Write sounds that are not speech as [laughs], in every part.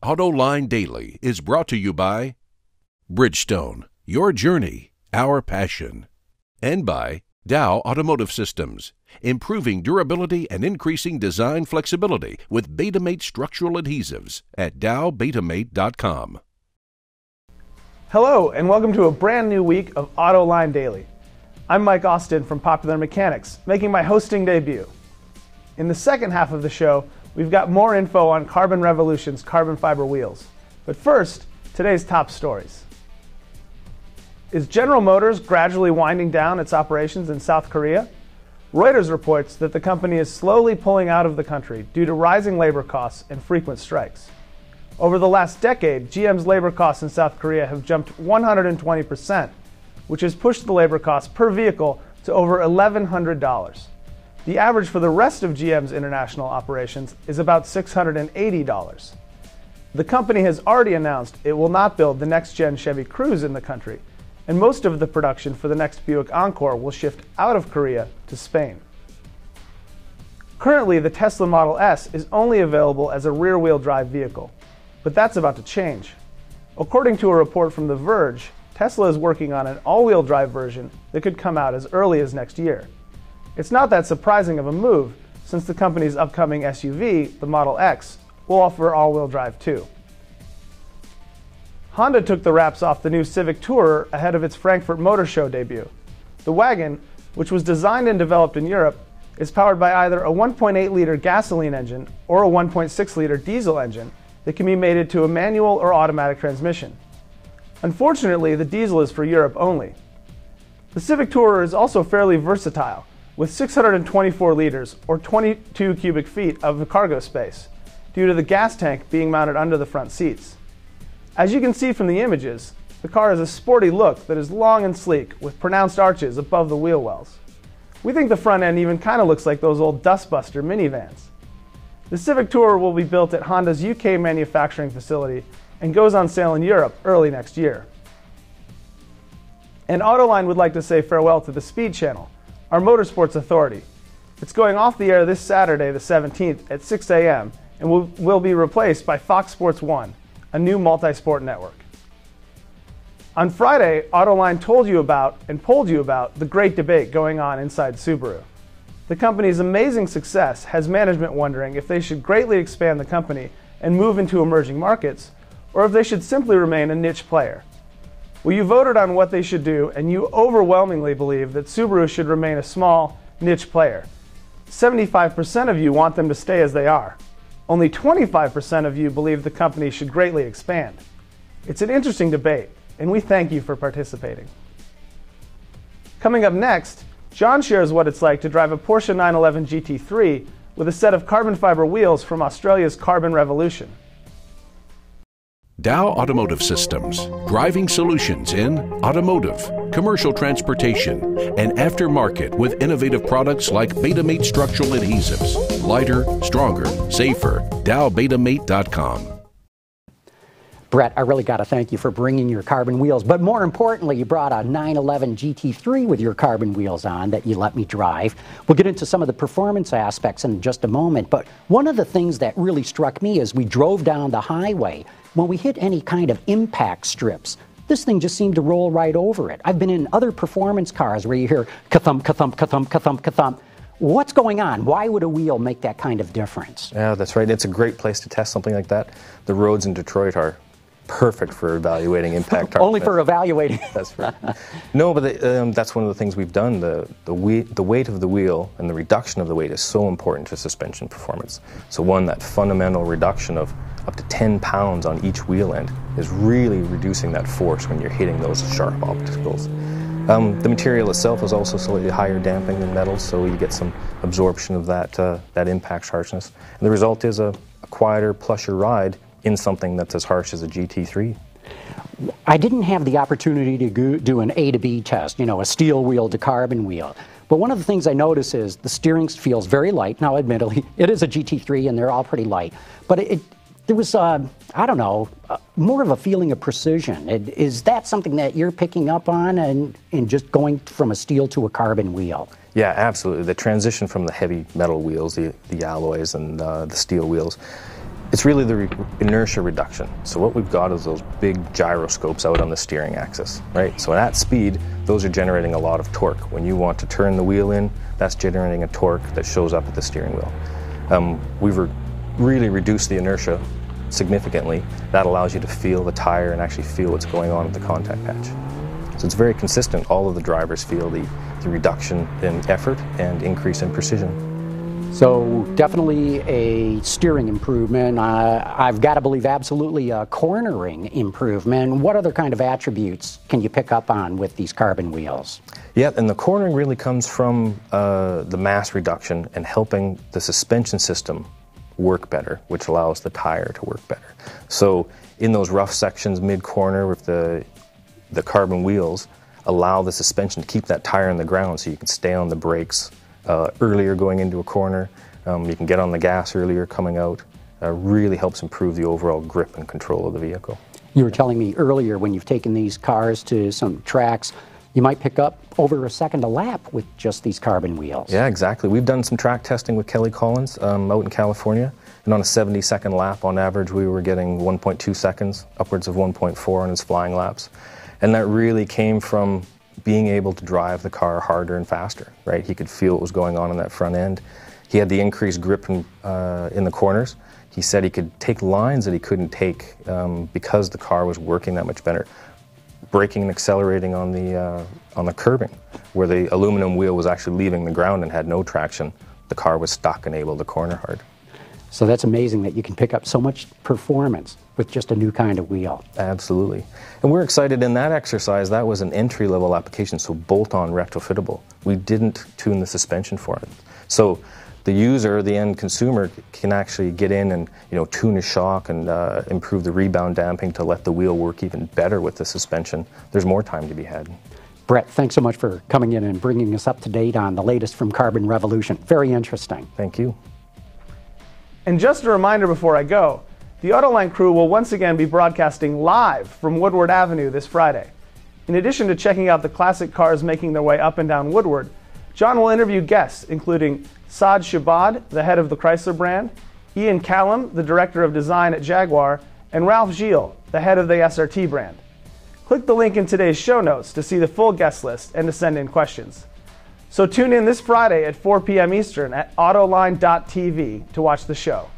AutoLine Daily is brought to you by Bridgestone, your journey, our passion, and by Dow Automotive Systems, improving durability and increasing design flexibility with Betamate structural adhesives at dowbetamate.com. Hello, and welcome to a brand new week of AutoLine Daily. I'm Mike Austin from Popular Mechanics, making my hosting debut. In the second half of the show, we've got more info on Carbon Revolution's carbon fiber wheels. But first, today's top stories. Is General Motors gradually winding down its operations in South Korea? Reuters reports that the company is slowly pulling out of the country due to rising labor costs and frequent strikes. Over the last decade, GM's labor costs in South Korea have jumped 120%, which has pushed the labor cost per vehicle to over $1,100. The average for the rest of GM's international operations is about $680. The company has already announced it will not build the next gen Chevy Cruze in the country, and most of the production for the next Buick Encore will shift out of Korea to Spain. Currently, the Tesla Model S is only available as a rear wheel drive vehicle, but that's about to change. According to a report from The Verge, Tesla is working on an all wheel drive version that could come out as early as next year. It's not that surprising of a move, since the company's upcoming SUV, the Model X, will offer all wheel drive too. Honda took the wraps off the new Civic Tourer ahead of its Frankfurt Motor Show debut. The wagon, which was designed and developed in Europe, is powered by either a 1.8 liter gasoline engine or a 1.6 liter diesel engine that can be mated to a manual or automatic transmission. Unfortunately, the diesel is for Europe only. The Civic Tourer is also fairly versatile with 624 liters or 22 cubic feet of cargo space due to the gas tank being mounted under the front seats. As you can see from the images, the car has a sporty look that is long and sleek with pronounced arches above the wheel wells. We think the front end even kind of looks like those old Dustbuster minivans. The Civic Tourer will be built at Honda's UK manufacturing facility and goes on sale in Europe early next year. And Autoline would like to say farewell to the Speed Channel, our motorsports authority. It's going off the air this Saturday, the 17th, at 6 a.m., and will, will be replaced by Fox Sports 1, a new multi sport network. On Friday, Autoline told you about and polled you about the great debate going on inside Subaru. The company's amazing success has management wondering if they should greatly expand the company and move into emerging markets, or if they should simply remain a niche player. Well, you voted on what they should do, and you overwhelmingly believe that Subaru should remain a small, niche player. 75% of you want them to stay as they are. Only 25% of you believe the company should greatly expand. It's an interesting debate, and we thank you for participating. Coming up next, John shares what it's like to drive a Porsche 911 GT3 with a set of carbon fiber wheels from Australia's Carbon Revolution. Dow Automotive Systems, driving solutions in automotive, commercial transportation, and aftermarket with innovative products like Betamate structural adhesives. Lighter, stronger, safer. DowBetamate.com. Brett, I really got to thank you for bringing your carbon wheels. But more importantly, you brought a 911 GT3 with your carbon wheels on that you let me drive. We'll get into some of the performance aspects in just a moment. But one of the things that really struck me as we drove down the highway, when we hit any kind of impact strips, this thing just seemed to roll right over it. I've been in other performance cars where you hear ka-thump, ka-thump, ka-thump, ka-thump, ka-thump. What's going on? Why would a wheel make that kind of difference? Yeah, that's right. It's a great place to test something like that. The roads in Detroit are perfect for evaluating impact. [laughs] Only for evaluating. [laughs] that's right. No, but the, um, that's one of the things we've done. The, the, weight, the weight of the wheel and the reduction of the weight is so important to suspension performance. So, one, that fundamental reduction of up to 10 pounds on each wheel end is really reducing that force when you're hitting those sharp obstacles. Um, the material itself is also slightly higher damping than metals, so you get some absorption of that, uh, that impact harshness. And the result is a, a quieter, plusher ride in something that's as harsh as a GT3. I didn't have the opportunity to go, do an A to B test, you know, a steel wheel to carbon wheel. But one of the things I notice is the steering feels very light. Now, admittedly, [laughs] it is a GT3 and they're all pretty light. But it, there was, uh, I don't know, uh, more of a feeling of precision. It, is that something that you're picking up on and, and just going from a steel to a carbon wheel? Yeah, absolutely. The transition from the heavy metal wheels, the, the alloys, and uh, the steel wheels It's really the re- inertia reduction. So what we've got is those big gyroscopes out on the steering axis, right? So at speed, those are generating a lot of torque. When you want to turn the wheel in, that's generating a torque that shows up at the steering wheel. Um, we've re- really reduced the inertia significantly. That allows you to feel the tire and actually feel what's going on with the contact patch. So it's very consistent. All of the drivers feel the, the reduction in effort and increase in precision. So definitely a steering improvement. Uh, I've got to believe absolutely a cornering improvement. What other kind of attributes can you pick up on with these carbon wheels? Yeah, and the cornering really comes from uh, the mass reduction and helping the suspension system work better, which allows the tire to work better. So in those rough sections mid-corner with the the carbon wheels allow the suspension to keep that tire on the ground so you can stay on the brakes uh, earlier going into a corner. Um, you can get on the gas earlier coming out. Uh, really helps improve the overall grip and control of the vehicle. You were telling me earlier when you've taken these cars to some tracks, you might pick up over a second a lap with just these carbon wheels. Yeah, exactly. We've done some track testing with Kelly Collins um, out in California, and on a 70 second lap, on average, we were getting 1.2 seconds, upwards of 1.4 on his flying laps. And that really came from being able to drive the car harder and faster, right? He could feel what was going on in that front end. He had the increased grip in, uh, in the corners. He said he could take lines that he couldn't take um, because the car was working that much better. Braking and accelerating on the, uh, on the curbing, where the aluminum wheel was actually leaving the ground and had no traction, the car was stuck and able to corner hard. So that's amazing that you can pick up so much performance with just a new kind of wheel. Absolutely. And we're excited in that exercise, that was an entry level application, so bolt on retrofittable. We didn't tune the suspension for it. So the user, the end consumer, can actually get in and you know tune a shock and uh, improve the rebound damping to let the wheel work even better with the suspension. There's more time to be had. Brett, thanks so much for coming in and bringing us up to date on the latest from Carbon Revolution. Very interesting. Thank you. And just a reminder before I go, the Autoline crew will once again be broadcasting live from Woodward Avenue this Friday. In addition to checking out the classic cars making their way up and down Woodward, John will interview guests including Saad Chehab, the head of the Chrysler brand, Ian Callum, the director of design at Jaguar, and Ralph Gilles, the head of the SRT brand. Click the link in today's show notes to see the full guest list and to send in questions. So tune in this Friday at 4 p.m. Eastern at Autoline.tv to watch the show.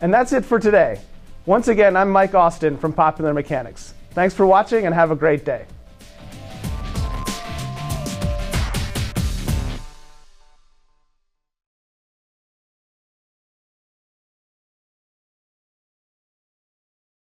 And that's it for today. Once again, I'm Mike Austin from Popular Mechanics. Thanks for watching and have a great day.